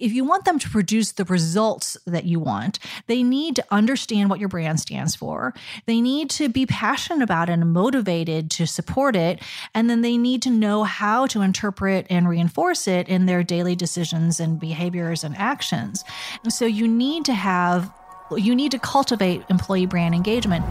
if you want them to produce the results that you want, they need to understand what your brand stands for. They need to be passionate about it and motivated to support it. And then they need to know how to interpret and reinforce it in their daily decisions and behaviors and actions. So you need to have, you need to cultivate employee brand engagement.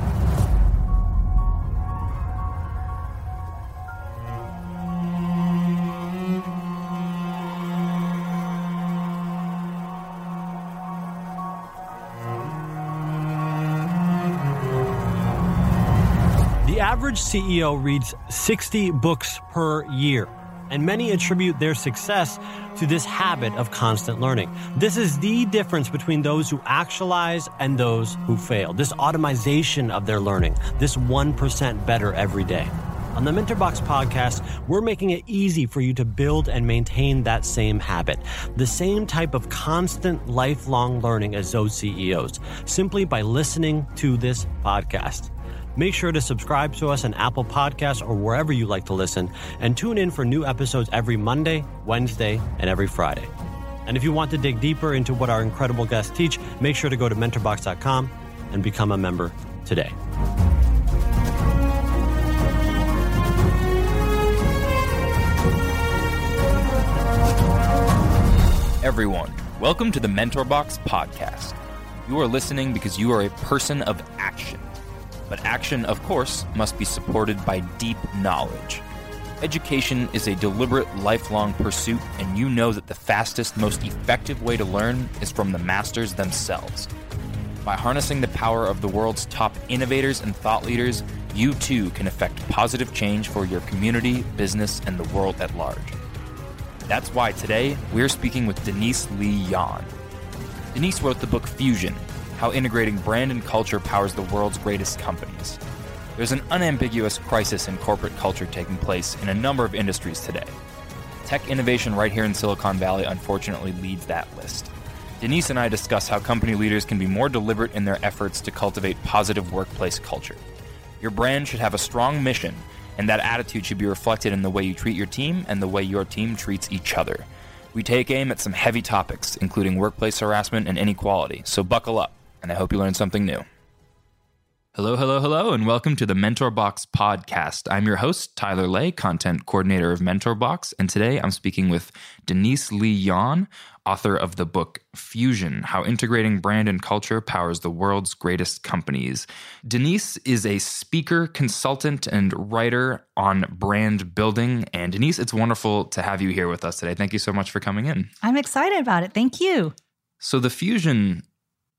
Average CEO reads 60 books per year, and many attribute their success to this habit of constant learning. This is the difference between those who actualize and those who fail. This automation of their learning, this 1% better every day. On the MentorBox podcast, we're making it easy for you to build and maintain that same habit, the same type of constant lifelong learning as those CEOs, simply by listening to this podcast. Make sure to subscribe to us on Apple Podcasts or wherever you like to listen, and tune in for new episodes every Monday, Wednesday, and every Friday. And if you want to dig deeper into what our incredible guests teach, make sure to go to mentorbox.com and become a member today. Everyone, welcome to the MentorBox podcast. You are listening because you are a person of action but action, of course, must be supported by deep knowledge. Education is a deliberate, lifelong pursuit, and you know that the fastest, most effective way to learn is from the masters themselves. By harnessing the power of the world's top innovators and thought leaders, you too can effect positive change for your community, business, and the world at large. That's why today we're speaking with Denise Lee Yohn. Denise wrote the book Fusion how integrating brand and culture powers the world's greatest companies. There's an unambiguous crisis in corporate culture taking place in a number of industries today. Tech innovation right here in Silicon Valley unfortunately leads that list. Denise and I discuss how company leaders can be more deliberate in their efforts to cultivate positive workplace culture. Your brand should have a strong mission, and that attitude should be reflected in the way you treat your team and the way your team treats each other. We take aim at some heavy topics, including workplace harassment and inequality, so buckle up and I hope you learned something new. Hello, hello, hello, and welcome to the MentorBox podcast. I'm your host, Tyler Lay, content coordinator of MentorBox, and today I'm speaking with Denise Lee Yohn, author of the book Fusion How Integrating Brand and Culture Powers the World's Greatest Companies. Denise is a speaker, consultant, and writer on brand building. And Denise, it's wonderful to have you here with us today. Thank you so much for coming in. I'm excited about it. Thank you. So, the Fusion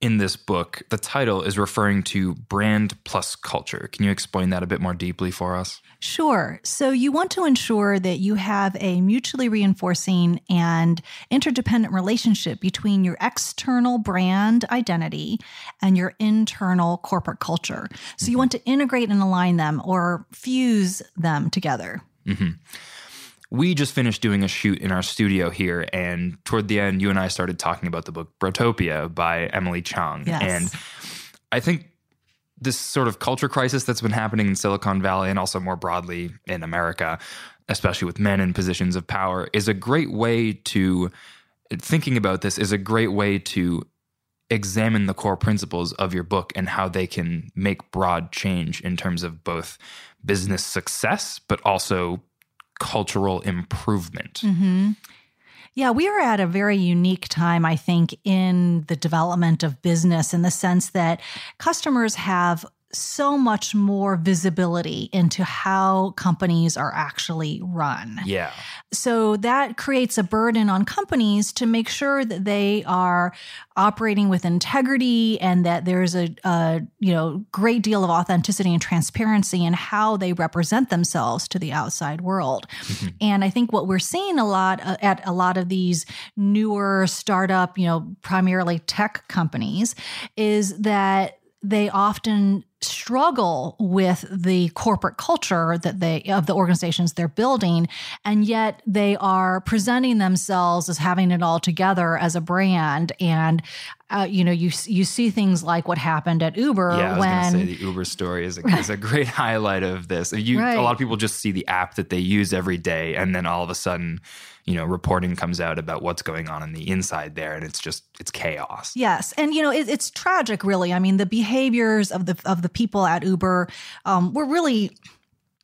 in this book, the title is referring to brand plus culture. Can you explain that a bit more deeply for us? Sure. So, you want to ensure that you have a mutually reinforcing and interdependent relationship between your external brand identity and your internal corporate culture. So, mm-hmm. you want to integrate and align them or fuse them together. Mm-hmm we just finished doing a shoot in our studio here, and toward the end, you and I started talking about the book Brotopia by Emily Chang. Yes. And I think this sort of culture crisis that's been happening in Silicon Valley and also more broadly in America, especially with men in positions of power, is a great way to thinking about this is a great way to examine the core principles of your book and how they can make broad change in terms of both business success, but also cultural improvement. Mm-hmm. Yeah, we are at a very unique time, I think, in the development of business in the sense that customers have so much more visibility into how companies are actually run. Yeah. So that creates a burden on companies to make sure that they are operating with integrity and that there's a, a you know great deal of authenticity and transparency in how they represent themselves to the outside world. Mm-hmm. And I think what we're seeing a lot uh, at a lot of these newer startup, you know, primarily tech companies is that they often struggle with the corporate culture that they of the organizations they're building and yet they are presenting themselves as having it all together as a brand and uh, you know you you see things like what happened at Uber yeah, I was when say the Uber story is a, is a great highlight of this. You Right. a lot of people just see the app that they use every day, and then all of a sudden, you know, reporting comes out about what's going on in the inside there, and it's just it's chaos. Yes, and you know it, it's tragic, really. I mean, the behaviors of the of the people at Uber um, were really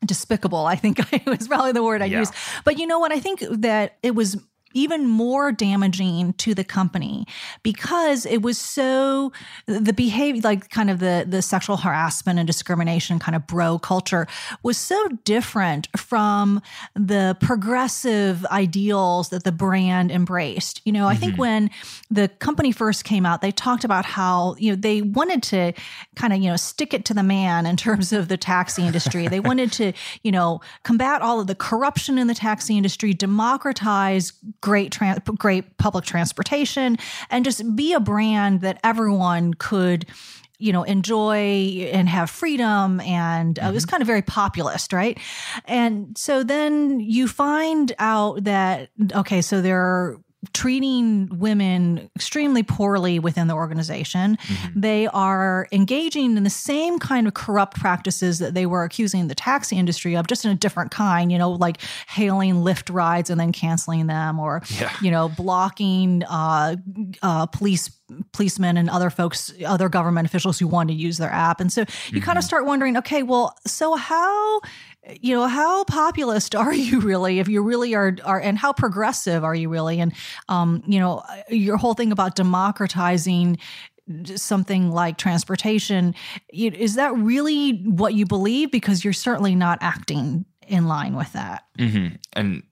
despicable. I think it was probably the word I Yeah. use. But you know what? I think that it was even more damaging to the company because it was so the behavior like kind of the the sexual harassment and discrimination kind of bro culture was so different from the progressive ideals that the brand embraced. You know i think mm-hmm. when the company first came out they talked about how you know they wanted to kind of you know stick it to the man in terms of the taxi industry. They wanted to you know combat all of the corruption in the taxi industry democratize great tran- great public transportation and just be a brand that everyone could you know enjoy and have freedom and uh, it was kind of very populist right? And so then you find out that okay so they're treating women extremely poorly within the organization. They are engaging in the same kind of corrupt practices that they were accusing the taxi industry of, just in a different kind, you know, like hailing Lyft rides and then canceling them or, Yeah. you know, blocking uh, uh, police policemen and other folks, other government officials who want to use their app. And so you kind of start wondering, okay, well, so how, you know, how populist are you really? If you really are, are and how progressive are you really? And, um, you know, your whole thing about democratizing something like transportation is that really what you believe? Because you're certainly not acting in line with that. hmm And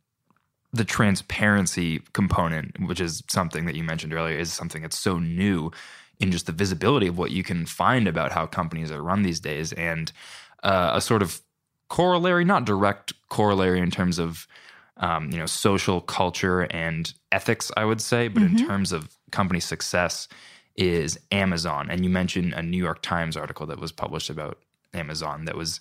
the transparency component, which is something that you mentioned earlier, is something that's so new in just the visibility of what you can find about how companies are run these days, and uh, a sort of corollary, not direct corollary in terms of um, you know social culture and ethics, I would say, but in terms of company success, is Amazon. And you mentioned a New York Times article that was published about Amazon that was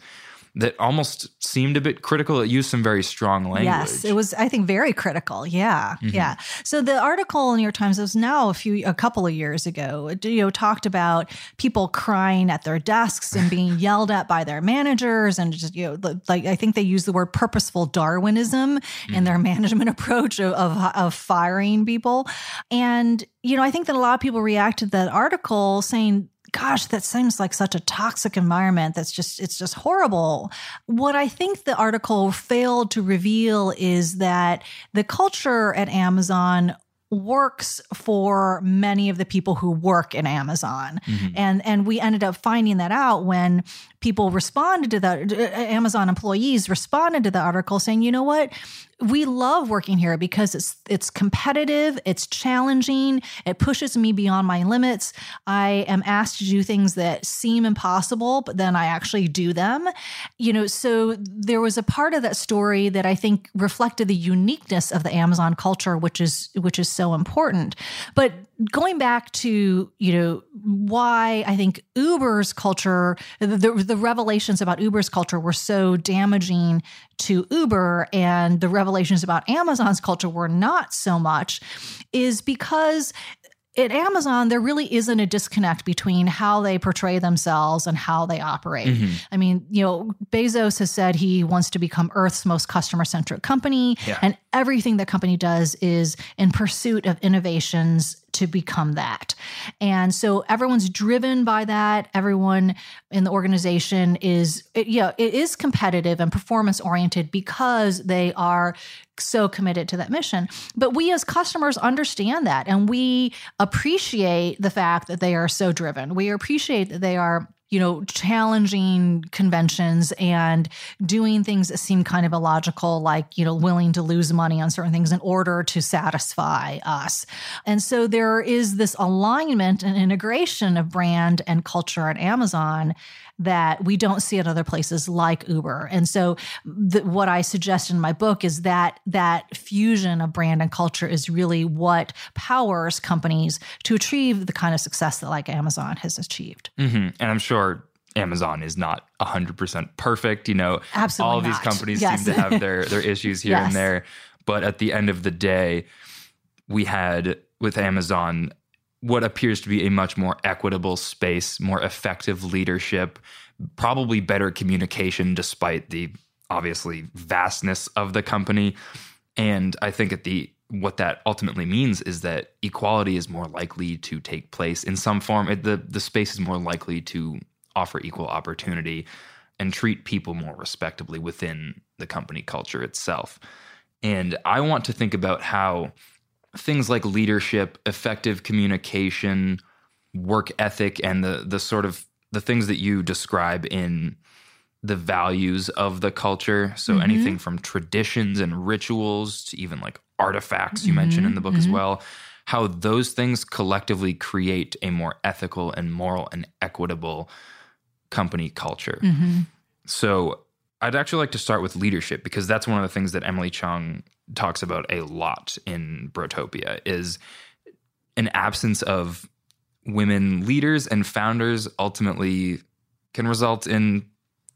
that almost seemed a bit critical. It used some very strong language. Yes, it was. I think very critical. Yeah, Mm-hmm. yeah. So the article in New York Times was now a few, a couple of years ago. It, you know, talked about people crying at their desks and being yelled at by their managers, and just you know, like I think they used the word purposeful Darwinism in their management approach of, of of firing people. And you know, I think that a lot of people reacted to that article saying gosh that seems like such a toxic environment that's just it's just horrible what i think the article failed to reveal is that the culture at amazon works for many of the people who work in Amazon. Mm-hmm. And and we ended up finding that out when people responded to that Amazon employees responded to the article saying, "You know what? We love working here because it's it's competitive, it's challenging, it pushes me beyond my limits. I am asked to do things that seem impossible, but then I actually do them." You know, so there was a part of that story that I think reflected the uniqueness of the Amazon culture, which is which is so important. But going back to you know why I think Uber's culture, the, the revelations about Uber's culture were so damaging to Uber, and the revelations about Amazon's culture were not so much, is because at Amazon, there really isn't a disconnect between how they portray themselves and how they operate. Mm-hmm. I mean, you know, Bezos has said he wants to become Earth's most customer centric company, Yeah. and everything the company does is in pursuit of innovations to become that. And so everyone's driven by that. Everyone in the organization is, it, it is competitive and performance oriented because they are so committed to that mission. But we as customers understand that and we appreciate the fact that they are so driven. We appreciate that they are you know, challenging conventions and doing things that seem kind of illogical, like, you know, willing to lose money on certain things in order to satisfy us. And so there is this alignment and integration of brand and culture at Amazon that we don't see at other places like Uber. And so the, what I suggest in my book is that that fusion of brand and culture is really what powers companies to achieve the kind of success that like Amazon has achieved. hmm And I'm sure Amazon is not 100% perfect. You know, Absolutely all of these not. companies Yes. seem to have their, their issues here Yes. and there. But at the end of the day, we had with Amazon what appears to be a much more equitable space, more effective leadership, probably better communication despite the obviously vastness of the company. And I think at the what that ultimately means is that equality is more likely to take place in some form. It, the the space is more likely to offer equal opportunity and treat people more respectably within the company culture itself. And I want to think about how things like leadership, effective communication, work ethic, and the the sort of the things that you describe in the values of the culture. So mm-hmm. anything from traditions and rituals to even like artifacts you mm-hmm. mentioned in the book as mm-hmm. well. How those things collectively create a more ethical and moral and equitable company culture. So I'd actually like to start with leadership because that's one of the things that Emily Chang talks about a lot in Brotopia is an absence of women leaders and founders ultimately can result in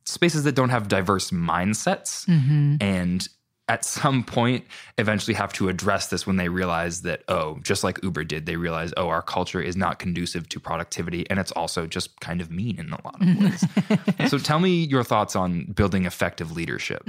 spaces that don't have diverse mindsets mm-hmm. and at some point eventually have to address this when they realize that oh just like uber did they realize oh our culture is not conducive to productivity and it's also just kind of mean in a lot of ways so tell me your thoughts on building effective leadership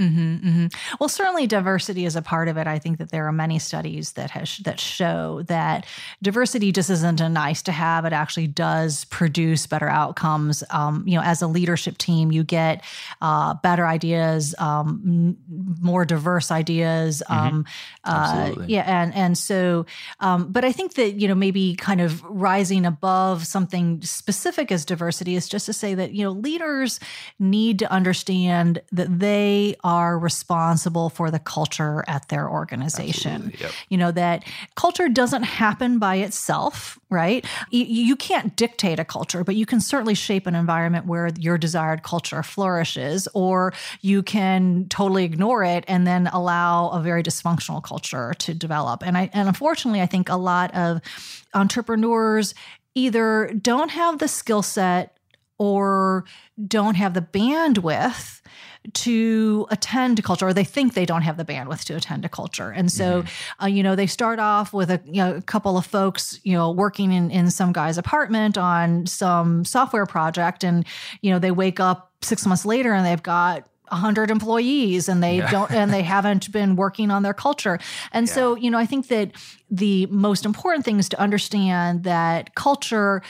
Well, certainly diversity is a part of it. I think that there are many studies that has that show that diversity just isn't a nice to have. It actually does produce better outcomes. Um, you know, as a leadership team, you get uh, better ideas, um, more diverse ideas. Um, uh, yeah, and and so, um, but I think that you know maybe kind of rising above something specific as diversity is just to say that you know leaders need to understand that they are responsible for the culture at their organization. Yep. You know that culture doesn't happen by itself, right? You, you can't dictate a culture, but you can certainly shape an environment where your desired culture flourishes, or you can totally ignore it and then allow a very dysfunctional culture to develop. And I and unfortunately, I think a lot of entrepreneurs either don't have the skill set or don't have the bandwidth to attend to culture, or they think they don't have the bandwidth to attend to culture. And so, uh, you know, they start off with a, you know, a couple of folks, you know, working in, in some guy's apartment on some software project. And, you know, they wake up six months later and they've got 100 employees and they don't and they haven't been working on their culture and so you know i think that the most important thing is to understand that culture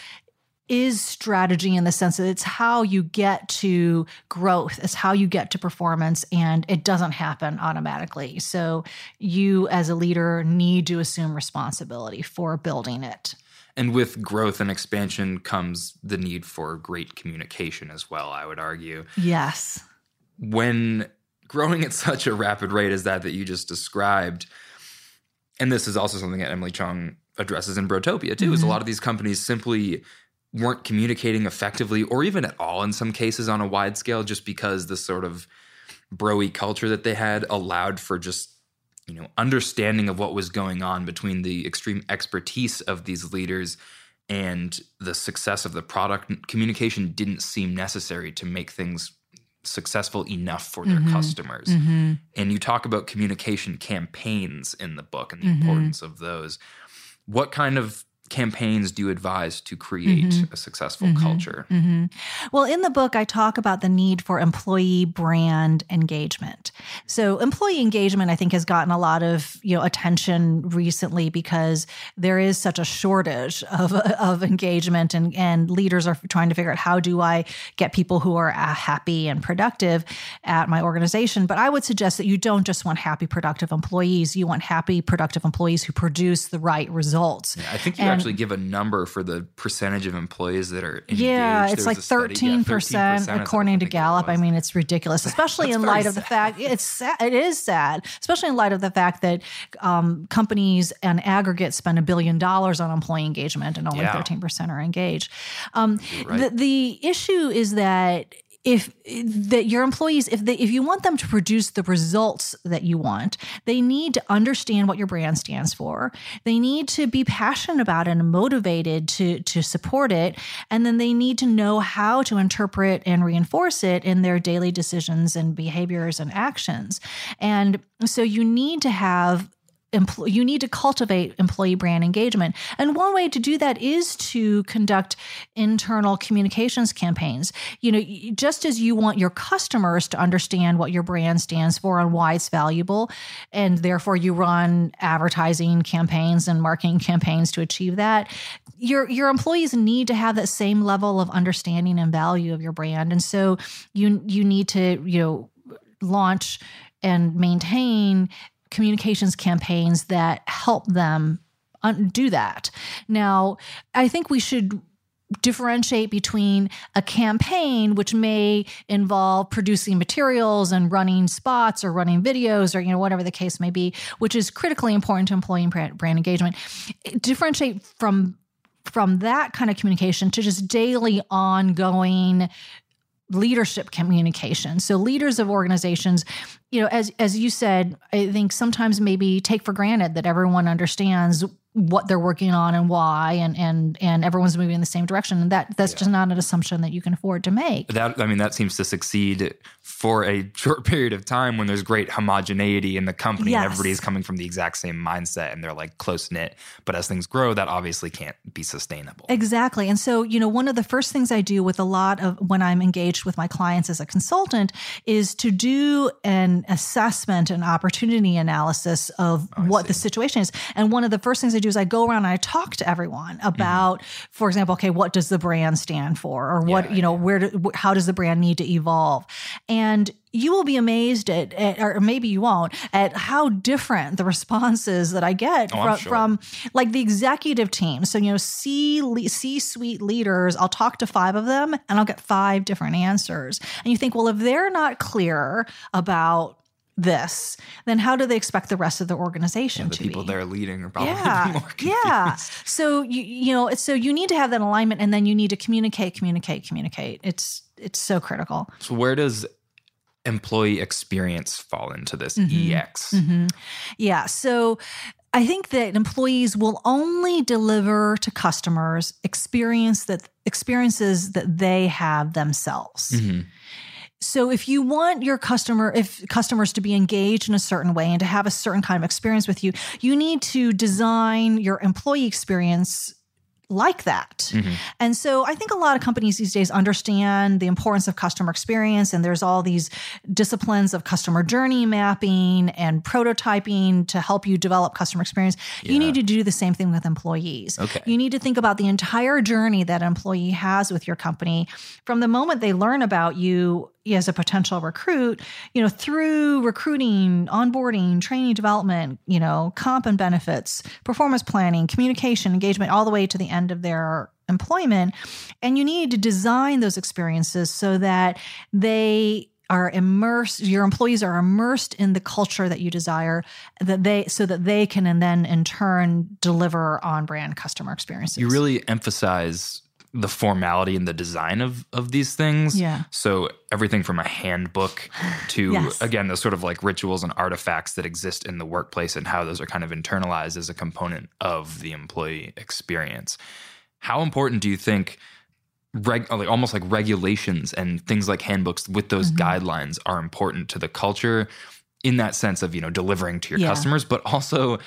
is strategy in the sense that it's how you get to growth, it's how you get to performance, and it doesn't happen automatically. So you, as a leader, need to assume responsibility for building it. And with growth and expansion comes the need for great communication as well, I would argue. Yes. When growing at such a rapid rate as that that you just described, and this is also something that Emily Chang addresses in Brotopia too, is a mm-hmm. lot of these companies simply weren't communicating effectively or even at all in some cases on a wide scale just because the sort of broy culture that they had allowed for just you know understanding of what was going on between the extreme expertise of these leaders and the success of the product. Communication didn't seem necessary to make things successful enough for their mm-hmm. customers. Mm-hmm. And you talk about communication campaigns in the book and the mm-hmm. importance of those. What kind of campaigns do advise to create mm-hmm. a successful mm-hmm. culture mm-hmm. Well, in the book, I talk about the need for employee brand engagement. So, employee engagement, I think, has gotten a lot of you know attention recently because there is such a shortage of, of engagement, and and leaders are trying to figure out how do I get people who are uh, happy and productive at my organization. But I would suggest that you don't just want happy, productive employees. You want happy, productive employees who produce the right results. I think you And- actually give a number for the percentage of employees that are engaged. Yeah, it's like a study- yeah, thirteen percent according to Gallup. I mean, it's ridiculous, especially in light of the fact it's sad, it is sad, especially in light of the fact that um, companies and aggregate spend a billion dollars on employee engagement and only Yeah. thirteen percent are engaged. Um, right. the, the issue is that if that your employees if they if you want them to produce the results that you want they need to understand what your brand stands for. They need to be passionate about it and motivated to to support it. And then they need to know how to interpret and reinforce it in their daily decisions and behaviors and actions. And so you need to have you need to cultivate employee brand engagement. And one way to do that is to conduct internal communications campaigns. You know, just as you want your customers to understand what your brand stands for and why it's valuable, and therefore you run advertising campaigns and marketing campaigns to achieve that, your your employees need to have that same level of understanding and value of your brand. And so you you need to, you know, launch and maintain communications campaigns that help them do that. Now, I think we should differentiate between a campaign which may involve producing materials and running spots or running videos or you know whatever the case may be which is critically important to employee brand, brand engagement differentiate from from that kind of communication to just daily ongoing leadership communication. So leaders of organizations, you know, as as you said, I think sometimes maybe take for granted that everyone understands what they're working on and why and and and everyone's moving in the same direction. And that that's yeah. just not an assumption that you can afford to make. That i mean that seems to succeed for a short period of time when there's great homogeneity in the company yes. and everybody's coming from the exact same mindset and they're like close knit. But as things grow that obviously can't be sustainable. Exactly. And so you know one of the first things i do with a lot of when i'm engaged with my clients as a consultant is to do an assessment and opportunity analysis of oh, what the situation is. And one of the first things i do is I go around and I talk to everyone about, mm-hmm. for example, okay, what does the brand stand for, or what yeah, you know, yeah. where, do, how does the brand need to evolve, and you will be amazed at, at, or maybe you won't, at how different the responses that I get oh, from, sure. from, like the executive team. So, you know, C C suite leaders, I'll talk to five of them and I'll get five different answers. And you think, well, if they're not clear about this, then how do they expect the rest of the organization yeah, the to people be? they're leading are probably yeah, more confused. Yeah. So you you know, so you need to have that alignment and then you need to communicate, communicate, communicate. It's it's so critical. So where does employee experience fall into this mm-hmm. EX? Mm-hmm. Yeah. So I think that employees will only deliver to customers experience that experiences that they have themselves. Mm-hmm. So if you want your customer, if customers to be engaged in a certain way and to have a certain kind of experience with you, you need to design your employee experience like that. Mm-hmm. And so I think a lot of companies these days understand the importance of customer experience. And there's all these disciplines of customer journey mapping and prototyping to help you develop customer experience. Yeah. You need to do the same thing with employees. Okay. You need to think about the entire journey that an employee has with your company from the moment they learn about you as a potential recruit, you know, through recruiting, onboarding, training development, you know, comp and benefits, performance planning, communication, engagement, all the way to the end of their employment. And you need to design those experiences so that they are immersed your employees are immersed in the culture that you desire that they so that they can and then in turn deliver on brand customer experiences you really emphasize the formality and the design of of these things. Yeah. So everything from a handbook to yes. again the sort of like rituals and artifacts that exist in the workplace and how those are kind of internalized as a component of the employee experience. How important do you think reg, like almost like regulations and things like handbooks with those mm-hmm. guidelines are important to the culture in that sense of, you know, delivering to your yeah. customers, but also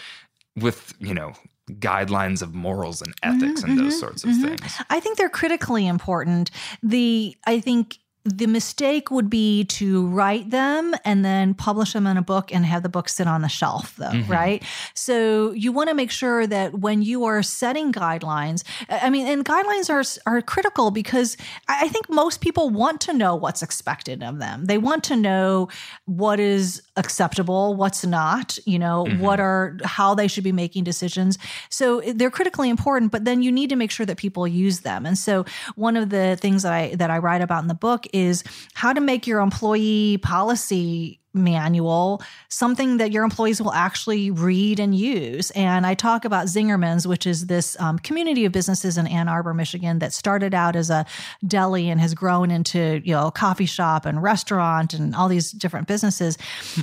with, you know, guidelines of morals and ethics mm-hmm, and those mm-hmm, sorts of mm-hmm. things. I think they're critically important. The I think the mistake would be to write them and then publish them in a book and have the book sit on the shelf though mm-hmm. right so you want to make sure that when you are setting guidelines i mean and guidelines are are critical because i think most people want to know what's expected of them they want to know what is acceptable what's not you know mm-hmm. what are how they should be making decisions so they're critically important but then you need to make sure that people use them and so one of the things that i that i write about in the book is how to make your employee policy manual, something that your employees will actually read and use. And I talk about Zingerman's, which is this um, community of businesses in Ann Arbor, Michigan, that started out as a deli and has grown into you know a coffee shop and restaurant and all these different businesses.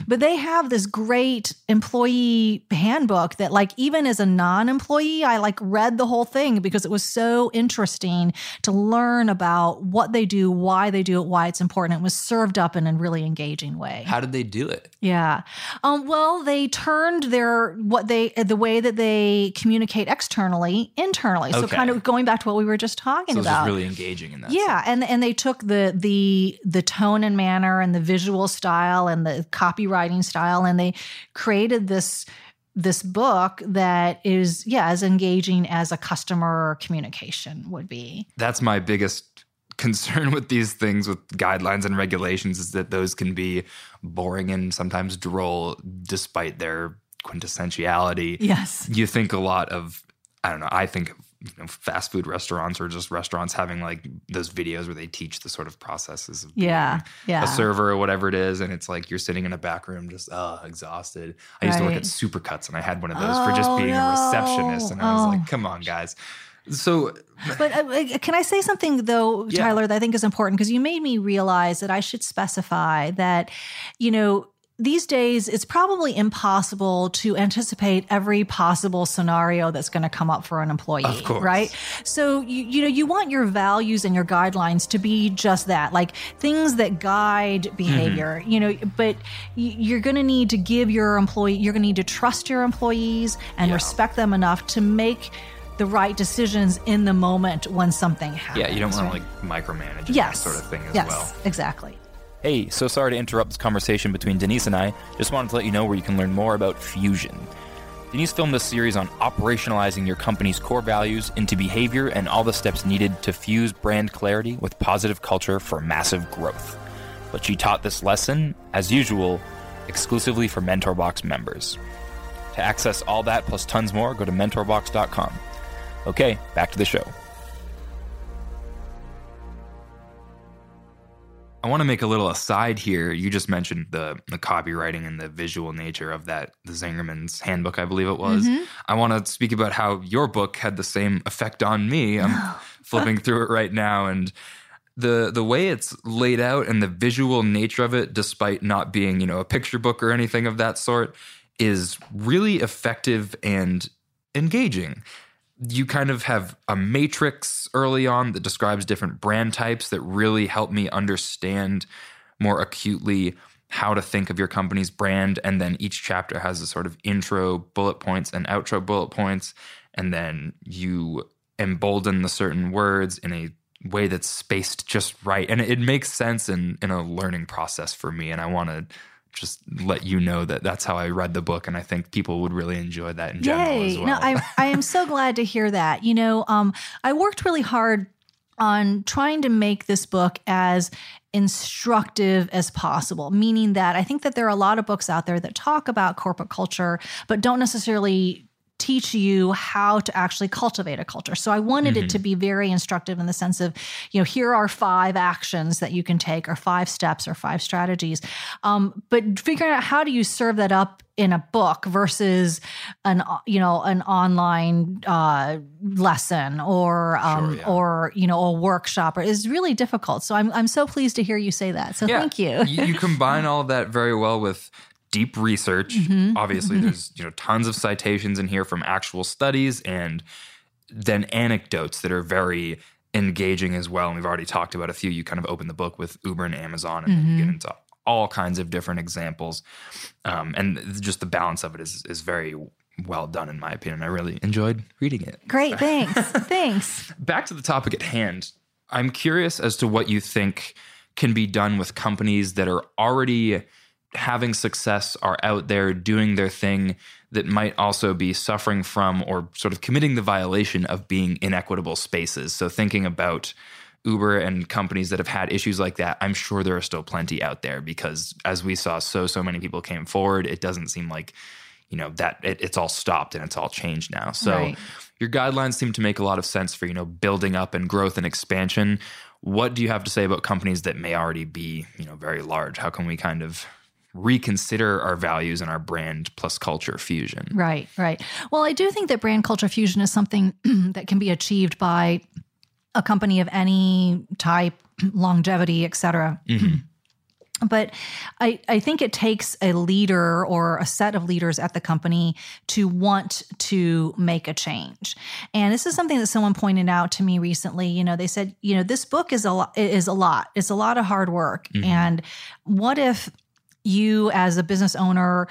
but they have this great employee handbook that, like, even as a non-employee, I like read the whole thing because it was so interesting to learn about what they do, why they do it, why it's important. It was served up in a really engaging way. How did they do it? Yeah. Um, well, they turned their what they the way that they communicate externally internally. So Okay. kind of going back to what we were just talking So about. just really engaging in that. yeah, and and they took the the the tone and manner and the visual style and the copywriting style and they created this this book that is yeah as engaging as a customer communication would be. that's my biggest concern with these things with guidelines and regulations is that those can be boring and sometimes droll despite their quintessentiality. Yes. You think a lot of I don't know, I think of you know, fast food restaurants or just restaurants having like those videos where they teach the sort of processes of being Yeah. Yeah. a server or whatever it is, and it's like you're sitting in a back room just uh exhausted. I used to work at Supercuts and I had one of those for just Oh, being a receptionist, no. and I was Oh. like, come on, guys. So But uh, can I say something though, Yeah. Tyler, that I think is important because you made me realize that I should specify that, you know, these days it's probably impossible to anticipate every possible scenario that's going to come up for an employee, Of course. right? So you you know you want your values and your guidelines to be just that, like things that guide behavior. You know, but you're going to need to give your employee, you're going to need to trust your employees and Yeah. respect them enough to make the right decisions in the moment when something happens. Yeah, you don't want right? to like micromanage yes that sort of thing as yes, well. exactly. Hey, so sorry to interrupt this conversation between Denise and I. Just wanted to let you know where you can learn more about Fusion. Denise filmed a series on operationalizing your company's core values into behavior and all the steps needed to fuse brand clarity with positive culture for massive growth. But she taught this lesson, as usual, exclusively for MentorBox members. To access all that plus tons more, go to mentorbox.com. Okay, back to the show. I want to make a little aside here. You just mentioned the the copywriting and the visual nature of that, the Zingerman's handbook, I believe it was. Mm-hmm. I want to speak about how your book had the same effect on me. I'm oh. flipping through it right now, and the the way it's laid out and the visual nature of it, despite not being you know a picture book or anything of that sort, is really effective and engaging you kind of have a matrix early on that describes different brand types that really help me understand more acutely how to think of your company's brand. And then each chapter has a sort of intro bullet points and outro bullet points. And then you embolden the certain words in a way that's spaced just right. And it makes sense in, in a learning process for me. And I want to just let you know that that's how I read the book. And I think people would really enjoy that in general Yay. as well. No, I, I am so glad to hear that. You know, um, I worked really hard on trying to make this book as instructive as possible, meaning that I think that there are a lot of books out there that talk about corporate culture, but don't necessarily teach you how to actually cultivate a culture. So I wanted it to be very instructive in the sense of, you know, here are five actions that you can take, or five steps, or five strategies. Um, but figuring out how do you serve that up in a book versus an you know an online uh, lesson or um, Sure, yeah. or you know a workshop or is really difficult. So I'm I'm so pleased to hear you say that. So thank you. you. You combine all of that very well with deep research. Mm-hmm. Obviously, there's you know tons of citations in here from actual studies, and then anecdotes that are very engaging as well. And we've already talked about a few. You kind of open the book with Uber and Amazon, and then you Mm-hmm. get into all kinds of different examples. Um, and just the balance of it is is very well done in my opinion. I really enjoyed reading it. Great, thanks, thanks. back to the topic at hand. I'm curious as to what you think can be done with companies that are already having success, are out there doing their thing, that might also be suffering from or sort of committing the violation of being inequitable spaces. So, thinking about Uber and companies that have had issues like that, I'm sure there are still plenty out there because as we saw, so, so many people came forward. It doesn't seem like, you know, that it, it's all stopped and it's all changed now. So, Right. your guidelines seem to make a lot of sense for you know building up and growth and expansion what do you have to say about companies that may already be you know very large how can we kind of reconsider our values and our brand plus culture fusion. Right, right. Well, I do think that brand culture fusion is something that can be achieved by a company of any type, longevity, et cetera. Mm-hmm. But I, I think it takes a leader or a set of leaders at the company to want to make a change. And this is something that someone pointed out to me recently. You know, they said, you know, this book is a lot is a lot. It's a lot of hard work. Mm-hmm. And what if you as a business owner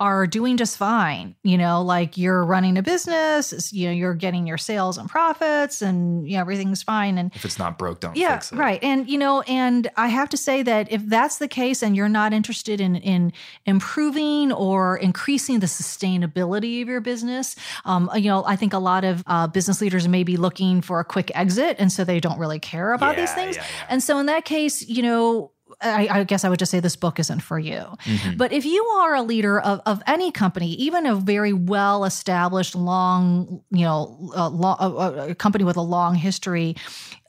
are doing just fine. You know, like you're running a business, you know, you're getting your sales and profits and you know, everything's fine. And If it's not broke, don't yeah, fix it. right. And you know, and I have to say that if that's the case and you're not interested in in improving or increasing the sustainability of your business, um, you know, I think a lot of uh, business leaders may be looking for a quick exit, and so they don't really care about these things. yeah, yeah. And so in that case, you know. I, I guess I would just say this book isn't for you. Mm-hmm. But if you are a leader of, of any company, even a very well established, long, you know, a, lo- a, a company with a long history,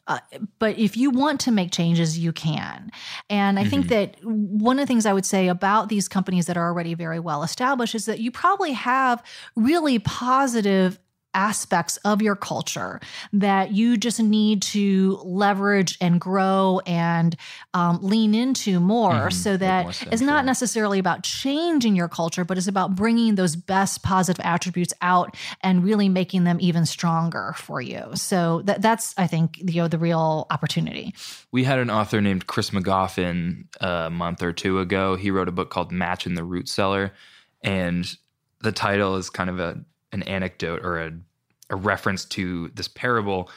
uh, but if you want to make changes, you can. And I think that one of the things I would say about these companies that are already very well established is that you probably have really positive aspects of your culture that you just need to leverage and grow and um, lean into more Mhm. so that more it's not necessarily about changing your culture but it's about bringing those best positive attributes out and really making them even stronger for you so that, that's i think you know the real opportunity We had an author named Chris McGoffin a month or two ago. He wrote a book called Match in the Root Cellar. And the title is kind of a an anecdote or a, a reference to this parable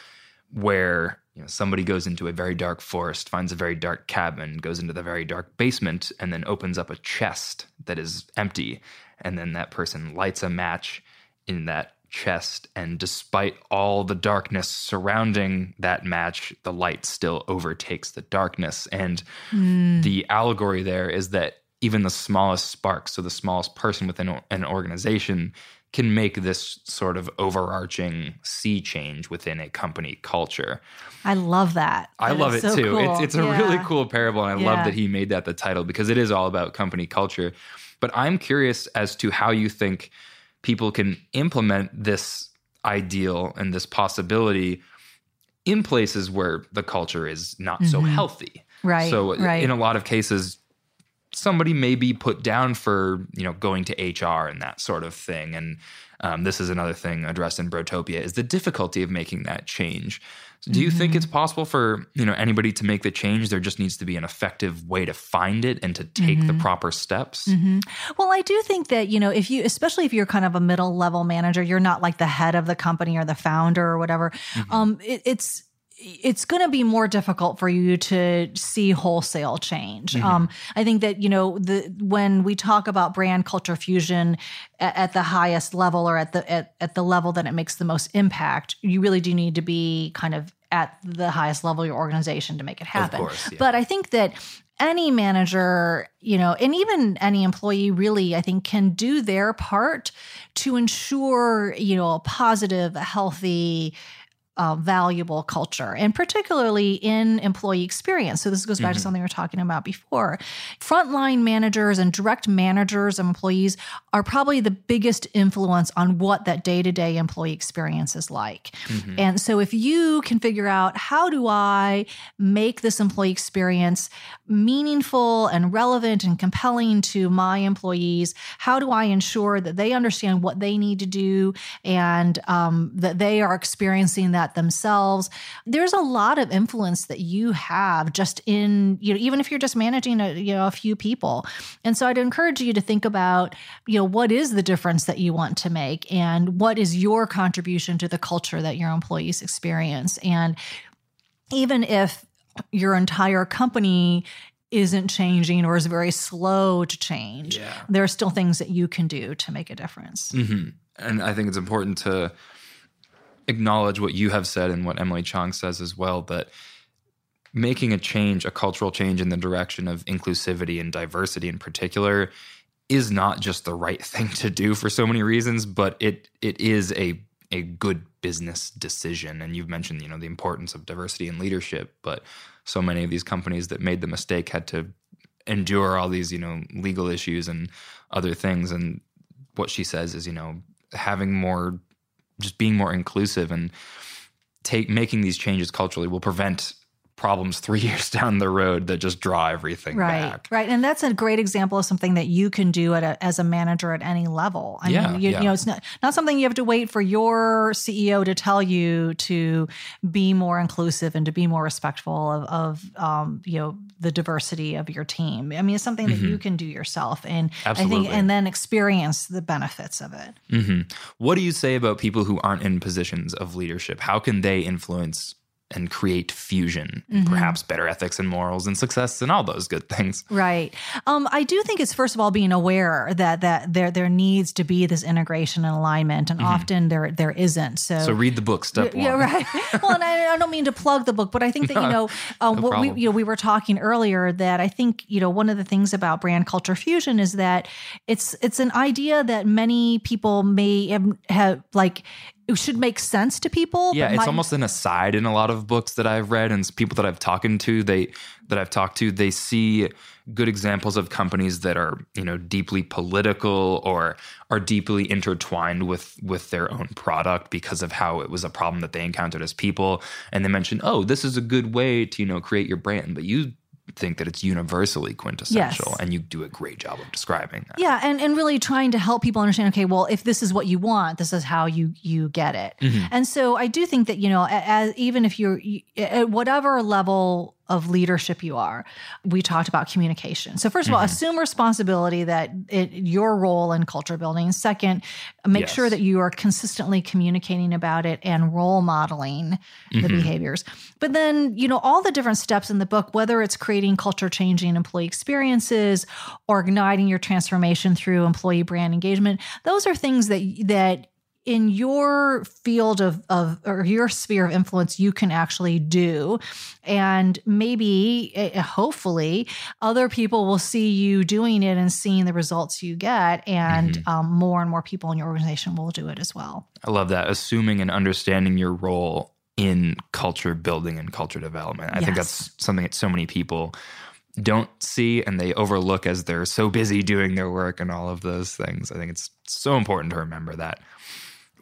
where you know somebody goes into a very dark forest, finds a very dark cabin, goes into the very dark basement, and then opens up a chest that is empty. And then that person lights a match in that chest. And despite all the darkness surrounding that match, the light still overtakes the darkness. And hmm. the allegory there is that even the smallest spark, so the smallest person within an organization, can make this sort of overarching sea change within a company culture. i love that I That love it so too. It's cool. it's a Yeah. really cool parable, and I Yeah. love that he made that the title because it is all about company culture. But I'm curious as to how you think people can implement this ideal and this possibility in places where the culture is not so healthy. Mm-hmm. Right, So right. in a lot of cases, somebody may be put down for you know going to HR and that sort of thing. And um, this is another thing addressed in Brotopia is the difficulty of making that change. So Do you Mm-hmm. think it's possible for you know anybody to make the change? There just needs to be an effective way to find it and to take Mm-hmm. the proper steps. Well, I do think that, you know, if you, especially if you're kind of a middle level manager, you're not like the head of the company or the founder or whatever. Mm-hmm. Um, it, it's, it's going to be more difficult for you to see wholesale change. Mm-hmm. Um, I think that you know the when we talk about brand culture fusion at, at the highest level or at the at, at the level that it makes the most impact, you really do need to be kind of at the highest level of your organization to make it happen. course, yeah. But I think that any manager, you know, and even any employee really, I think, can do their part to ensure, you know, a positive, a healthy, uh, valuable culture, and particularly in employee experience. So, this goes back to something we were talking about before. Frontline managers and direct managers of employees are probably the biggest influence on what that day to day employee experience is like. And so, if you can figure out how do I make this employee experience meaningful and relevant and compelling to my employees, how do I ensure that they understand what they need to do and um, that they are experiencing that themselves? There's a lot of influence that you have just in, you know, even if you're just managing a, you know, a few people. And so I'd encourage you to think about, you know, what is the difference that you want to make and what is your contribution to the culture that your employees experience. And even if your entire company isn't changing or is very slow to change, Yeah. there are still things that you can do to make a difference. hmm And I think it's important to acknowledge what you have said and what Emily Chang says as well that making a change, a cultural change in the direction of inclusivity and diversity in particular is not just the right thing to do for so many reasons, but it it is a a good business decision. And you've mentioned, you know, the importance of diversity in leadership, but so many of these companies that made the mistake had to endure all these, you know, legal issues and other things. And what she says is, you know, having more, just being more inclusive and take making these changes culturally will prevent problems three years down the road that just draw everything right back. right and that's a great example of something that you can do at a, as a manager at any level i Yeah, mean you, yeah. you know it's not, not something you have to wait for your ceo to tell you to be more inclusive and to be more respectful of, of um, you know the diversity of your team i mean it's something that you can do yourself and i Mm-hmm. Think and then experience the benefits of it hmm What do you say about people who aren't in positions of leadership? How can they influence and create fusion, Mm-hmm. perhaps better ethics and morals and success and all those good things? Right. Um, I do think it's first of all being aware that that there there needs to be this integration and alignment, and often there there isn't. So. Mm-hmm. So read the book, step one. yeah, right. Well, and I, I don't mean to plug the book, but I think that you know, um, what we you know we were talking earlier that I think you know one of the things about brand culture fusion is that it's it's an idea that many people may have, have like it should make sense to people. Yeah, it's might- almost an aside in a lot of books that I've read and people that I've talked to. They that I've talked to, they see good examples of companies that are you know deeply political or are deeply intertwined with with their own product because of how it was a problem that they encountered as people, and they mention, oh, this is a good way to you know create your brand, but you think that it's universally quintessential, Yes. and you do a great job of describing that. Yeah, and, and really trying to help people understand. Okay, well, if this is what you want, this is how you you get it. Mm-hmm. And so I do think that you know, as, even if you're you- at whatever level of leadership you are, we talked about communication. So first of all, Mm-hmm. assume responsibility that it, your role in culture building. Second, make sure that you are consistently communicating about it and role modeling the Mm-hmm. behaviors. But then, you know, all the different steps in the book, whether it's creating culture changing employee experiences or igniting your transformation through employee brand engagement, those are things that that in your field of, of or your sphere of influence you can actually do and maybe eh, hopefully other people will see you doing it and seeing the results you get and um, more and more people in your organization will do it as well I love that. Assuming and understanding your role in culture building and culture development. I think that's something that so many people don't see and they overlook as they're so busy doing their work and all of those things. I think it's so important to remember that.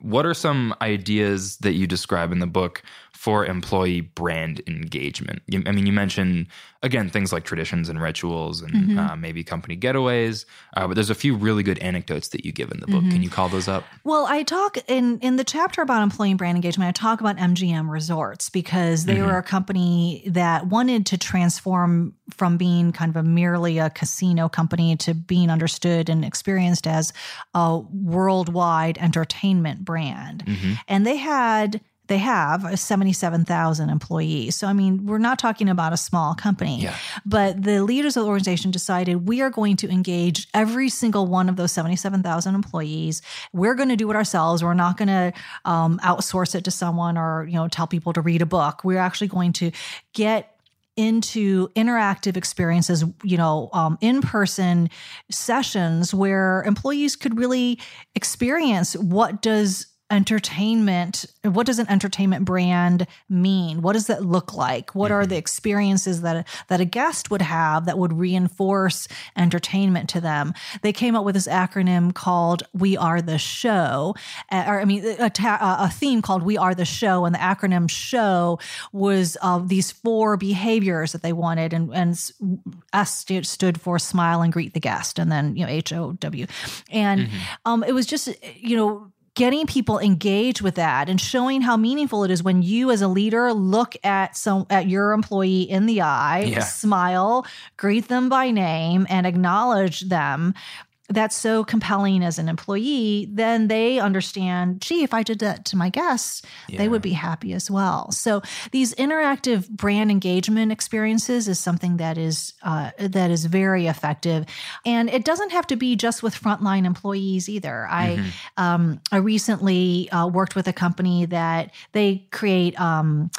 What are some ideas that you describe in the book for employee brand engagement? You, I mean, you mentioned again things like traditions and rituals and Mm-hmm. uh, maybe company getaways, uh, but there's a few really good anecdotes that you give in the book. Mm-hmm. Can you call those up? Well, I talk in in the chapter about employee brand engagement. I talk about MGM Resorts because they were a company that wanted to transform from being kind of a merely a casino company to being understood and experienced as a worldwide entertainment brand. And they had they have 77,000 employees. So, I mean, we're not talking about a small company. Yeah. But the leaders of the organization decided we are going to engage every single one of those 77,000 employees. We're going to do it ourselves. We're not going to um, outsource it to someone or, you know, tell people to read a book. We're actually going to get into interactive experiences, you know, um, in person sessions where employees could really experience what does entertainment what does an entertainment brand mean? What does that look like? What are the experiences that that a guest would have that would reinforce entertainment to them? They came up with this acronym called we are the show uh, or i mean a, ta- a theme called we are the show and the acronym show was uh, these four behaviors that they wanted and and s- stood- for smile and greet the guest and then you know h-o-w and um, it was just you know getting people engaged with that and showing how meaningful it is when you as a leader look at some at your employee in the eye Yeah. smile greet them by name and acknowledge them that's so compelling as an employee then they understand gee if i did that to my guests they would be happy as well. So these interactive brand engagement experiences is something that is uh, that is very effective. And it doesn't have to be just with frontline employees either. I um, i recently uh, worked with a company that they create um,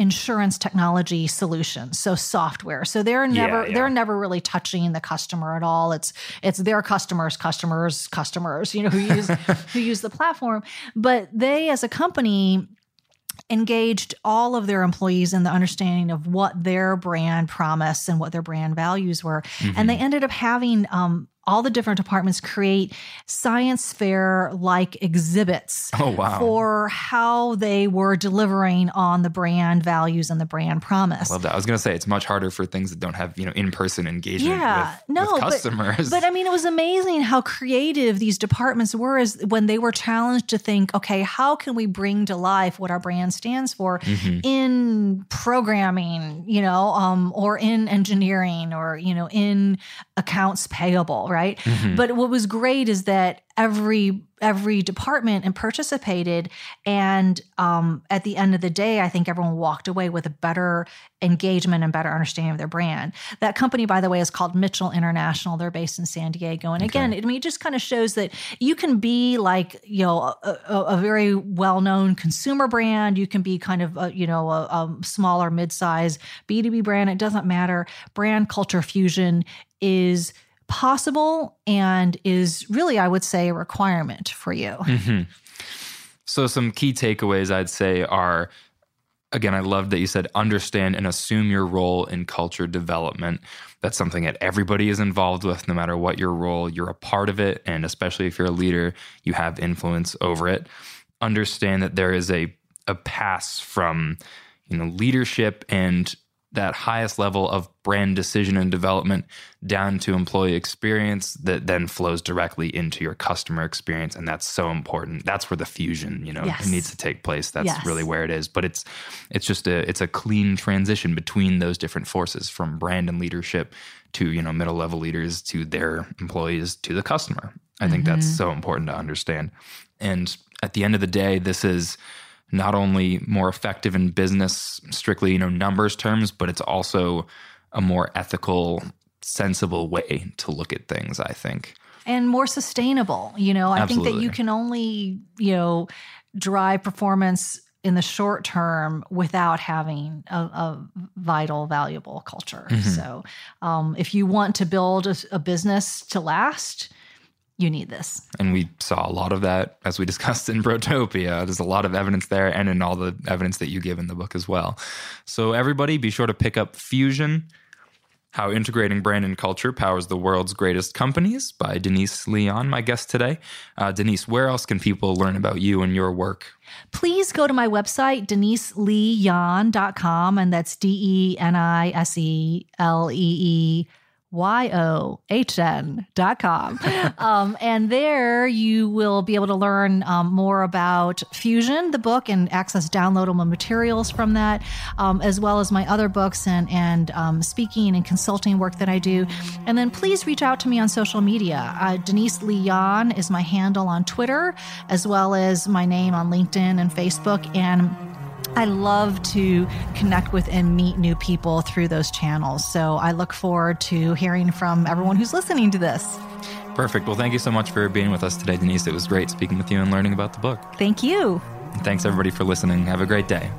insurance technology solutions so software so they're never yeah. they're never really touching the customer at all it's it's their customers customers customers you know who use who use the platform but they as a company engaged all of their employees in the understanding of what their brand promise and what their brand values were. Mm-hmm. And they ended up having um, all the different departments create science fair like exhibits oh, wow. for how they were delivering on the brand values and the brand promise. I love that. I was going to say it's much harder for things that don't have, you know, in-person engagement yeah, with, no, with customers. But, but I mean, it was amazing how creative these departments were as when they were challenged to think, okay, how can we bring to life what our brand stands for mm-hmm. in programming, you know, um, or in engineering or, you know, in accounts payable, right? Mm-hmm. But what was great is that every every department and participated and um, at the end of the day i think everyone walked away with a better engagement and better understanding of their brand. That company by the way is called mitchell international. They're based in san diego. And again it, I mean, it just kind of shows that you can be like you know a, a, a very well-known consumer brand. You can be kind of a, you know a, a smaller mid-size b2b brand. It doesn't matter. Brand culture fusion is possible and is really, I would say, a requirement for you. Mm-hmm. So, some key takeaways I'd say are again, I love that you said understand and assume your role in culture development. That's something that everybody is involved with, no matter what your role, you're a part of it. And especially if you're a leader, you have influence over it. Understand that there is a, a pass from you know leadership and that highest level of brand decision and development down to employee experience that then flows directly into your customer experience and that's so important that's where the fusion you know yes. needs to take place that's yes. really where it is but it's it's just a it's a clean transition between those different forces from brand and leadership to you know middle level leaders to their employees to the customer i mm-hmm. think that's mm-hmm. so important to understand and at the end of the day this is not only more effective in business, strictly, you know, numbers terms, but it's also a more ethical, sensible way to look at things, I think. And more sustainable. You know, I Absolutely. think that you can only, you know, drive performance in the short term without having a, a vital, valuable culture. Mm-hmm. So, um, if you want to build a, a business to last, you need this. And we saw a lot of that as we discussed in Brotopia. There's a lot of evidence there and in all the evidence that you give in the book as well. So, everybody, be sure to pick up Fusion How Integrating Brand and Culture Powers the World's Greatest Companies by Denise Lee Yohn, my guest today. Uh, Denise, where else can people learn about you and your work? Please go to my website, deniseleeyohn.com, and that's D E N I S E L E E Y-O-H-N.com. um, and there you will be able to learn um, more about Fusion, the book, and access downloadable materials from that, um, as well as my other books and, and um, speaking and consulting work that I do. And then please reach out to me on social media. Uh, Denise Lee Yohn is my handle on Twitter, as well as my name on LinkedIn and Facebook. And I love to connect with and meet new people through those channels. So I look forward to hearing from everyone who's listening to this. Perfect. Well, thank you so much for being with us today, Denise. It was great speaking with you and learning about the book. Thank you. And thanks, everybody, for listening. Have a great day.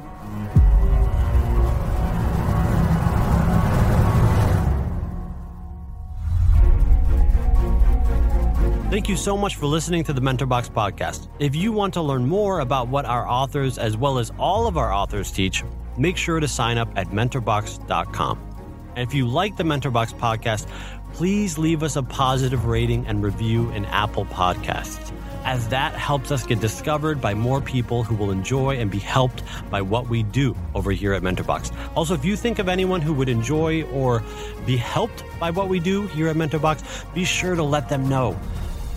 Thank you so much for listening to the MentorBox podcast. If you want to learn more about what our authors, as well as all of our authors, teach, make sure to sign up at mentorbox.com. And if you like the MentorBox podcast, please leave us a positive rating and review in Apple Podcasts, as that helps us get discovered by more people who will enjoy and be helped by what we do over here at MentorBox. Also, if you think of anyone who would enjoy or be helped by what we do here at MentorBox, be sure to let them know.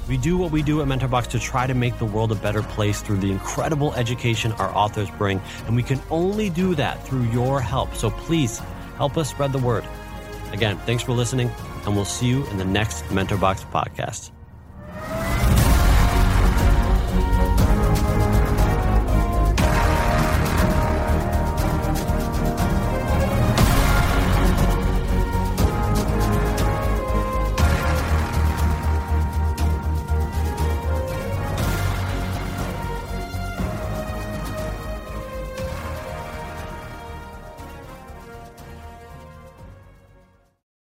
We do what we do at MentorBox to try to make the world a better place through the incredible education our authors bring, and we can only do that through your help. So please help us spread the word. Again, thanks for listening, and we'll see you in the next MentorBox podcast.